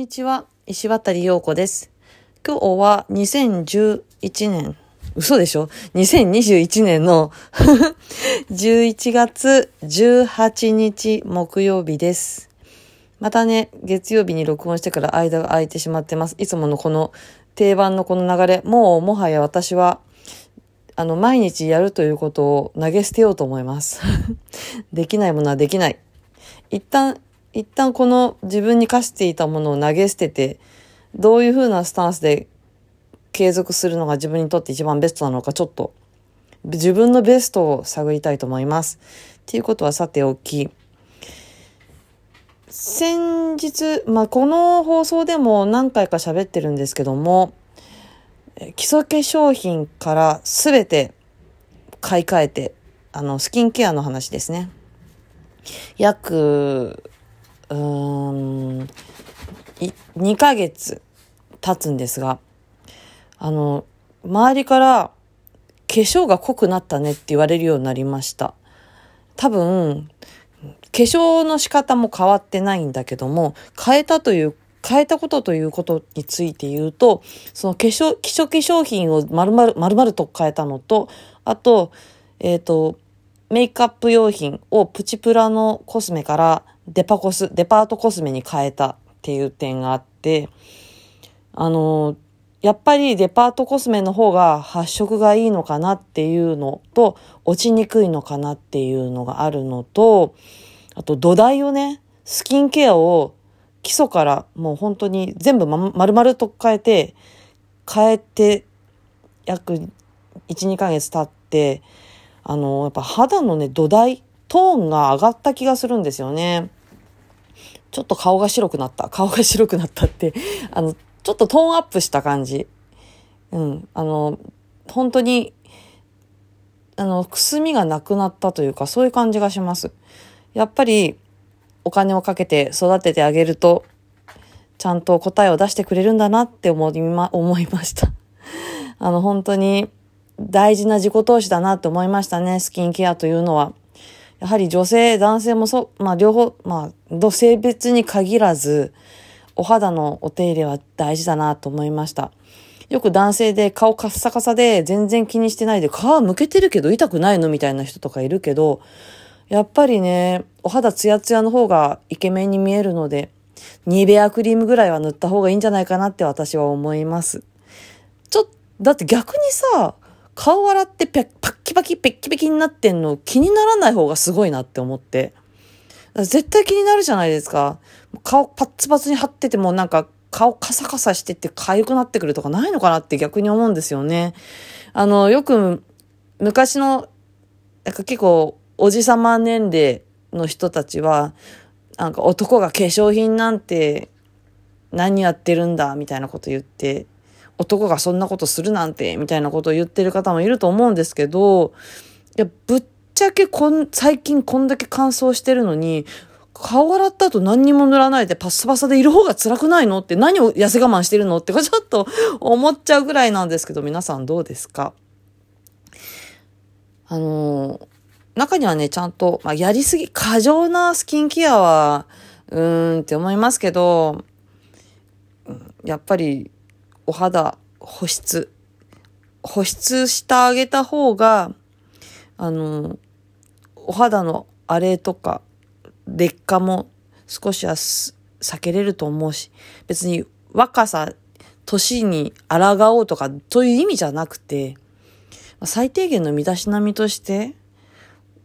にちは、石渡陽子です。今日は2011年、嘘でしょ ?2021 年の 11月18日木曜日です。またね、月曜日に録音してから間が空いてしまってます。いつものこの定番のこの流れ、もうもはや私は、あの、毎日やるということを投げ捨てようと思います。できないものはできない。一旦、一旦この自分に課していたものを投げ捨てて、どういう風なスタンスで継続するのが自分にとって一番ベストなのか、ちょっと自分のベストを探りたいと思います。っていうことはさておき、先日、まあ、この放送でも何回か喋ってるんですけども、基礎化粧品からすべて買い替えて、あの、スキンケアの話ですね。約、うーん、2ヶ月経つんですが、あの、周りから化粧が濃くなったねって言われるようになりました。多分、化粧の仕方も変わってないんだけども、変えたという、変えたことということについて言うと、その化粧、基礎化粧品を丸々、丸々と変えたのと、あと、えっ、と、メイクアップ用品をプチプラのコスメからデパコス、デパートコスメに変えたっていう点があって、あの、やっぱりデパートコスメの方が発色がいいのかなっていうのと、落ちにくいのかなっていうのがあるのと、あと土台をね、スキンケアを基礎からもう本当に全部ま、丸々と変えて、変えて約1、2ヶ月経って、あの、やっぱ肌のね、土台、トーンが上がった気がするんですよね。ちょっと顔が白くなった。顔が白くなったって、あの、ちょっとトーンアップした感じ。うん。あの、本当に、あの、くすみがなくなったというか、そういう感じがします。やっぱり、お金をかけて育ててあげると、ちゃんと答えを出してくれるんだなって思いま、思いました。あの、本当に大事な自己投資だなって思いましたね、スキンケアというのは。やはり女性、男性もそう、まあ両方、まあ、ど性別に限らず、お肌のお手入れは大事だなと思いました。よく男性で顔カッサカサで全然気にしてないで、皮むけてるけど痛くないのみたいな人とかいるけど、やっぱりね、お肌ツヤツヤの方がイケメンに見えるので、ニベアクリームぐらいは塗った方がいいんじゃないかなって私は思います。ちょっだって逆にさ、顔洗ってパッキパキペッキペキになってんの気にならない方がすごいなって思って。絶対気になるじゃないですか。顔パッツパツに張っててもなんか顔カサカサしてって痒くなってくるとかないのかなって逆に思うんですよね。あの、よく昔の、なんか結構おじさま年齢の人たちは、なんか男が化粧品なんて何やってるんだみたいなこと言って、男がそんなことするなんてみたいなことを言ってる方もいると思うんですけど、いや、ぶっちゃけこん、最近こんだけ乾燥してるのに、顔洗った後何にも塗らないでパッサパサでいる方が辛くないのって何を痩せ我慢してるのってちょっと思っちゃうぐらいなんですけど、皆さんどうですか？あの、中にはね、ちゃんと、まあ、やりすぎ、過剰なスキンケアは、うーんって思いますけど、やっぱり、お肌、保湿、保湿してあげた方が、あの、お肌の荒れとか、劣化も少しは避けれると思うし、別に若さ、年に抗おうとか、という意味じゃなくて、最低限の身だしなみとして、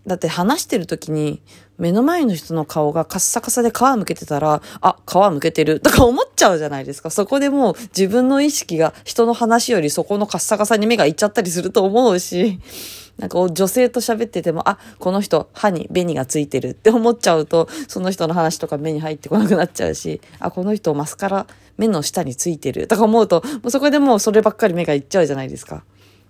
だって話してる時に目の前の人の顔がカッサカサで皮むけてたら、あ、皮むけてる とか思っちゃうじゃないですか。そこでもう自分の意識が人の話よりそこのカッサカサに目がいっちゃったりすると思うし、なんか女性と喋ってても、あ、この人歯に紅がついてるって 思っちゃうと、その人の話とか目に入ってこなくなっちゃうし、あ、この人マスカラ目の下についてるとか思うと、もうそこでもうそればっかり目がいっちゃうじゃないですか。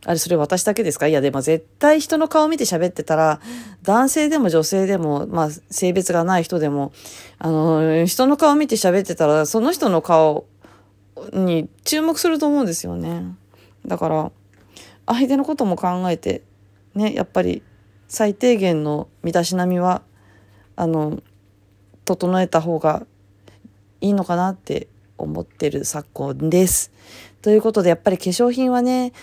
あれ、それ私だけですか？いや、でも絶対人の顔見て喋ってたら、男性でも女性でも、まあ、性別がない人でも、あの、人の顔見て喋ってたら、その人の顔に注目すると思うんですよね。だから、相手のことも考えて、ね、やっぱり、最低限の身だしなみは、あの、整えた方がいいのかなって思ってる昨今です。ということで、やっぱり化粧品はね、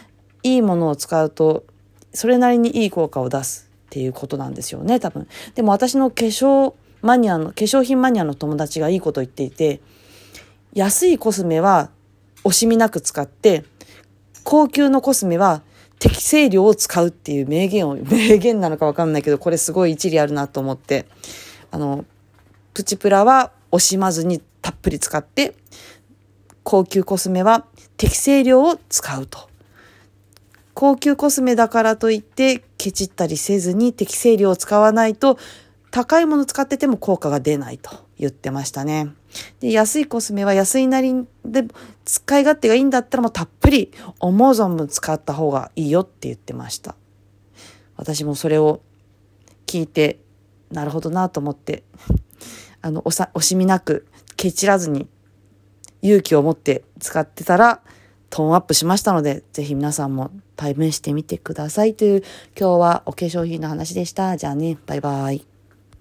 いいものを使うと、それなりにいい効果を出すっていうことなんですよね、多分。でも私の化粧マニアの、化粧品マニアの友達がいいこと言っていて、安いコスメは惜しみなく使って、高級のコスメは適正量を使うっていう名言を、名言なのかわかんないけど、これすごい一理あるなと思って、あの、プチプラは惜しまずにたっぷり使って、高級コスメは適正量を使うと。高級コスメだからといってケチったりせずに適正量を使わないと高いもの使ってても効果が出ないと言ってましたね。で、安いコスメは安いなりで使い勝手がいいんだったらもうたっぷり思う存分使った方がいいよって言ってました。私もそれを聞いて、なるほどなと思って、あの、惜しみなくケチらずに勇気を持って使ってたら、トーンアップしましたので、ぜひ皆さんも対面してみてくださいという、今日はお化粧品の話でした。じゃあね、バイバイ。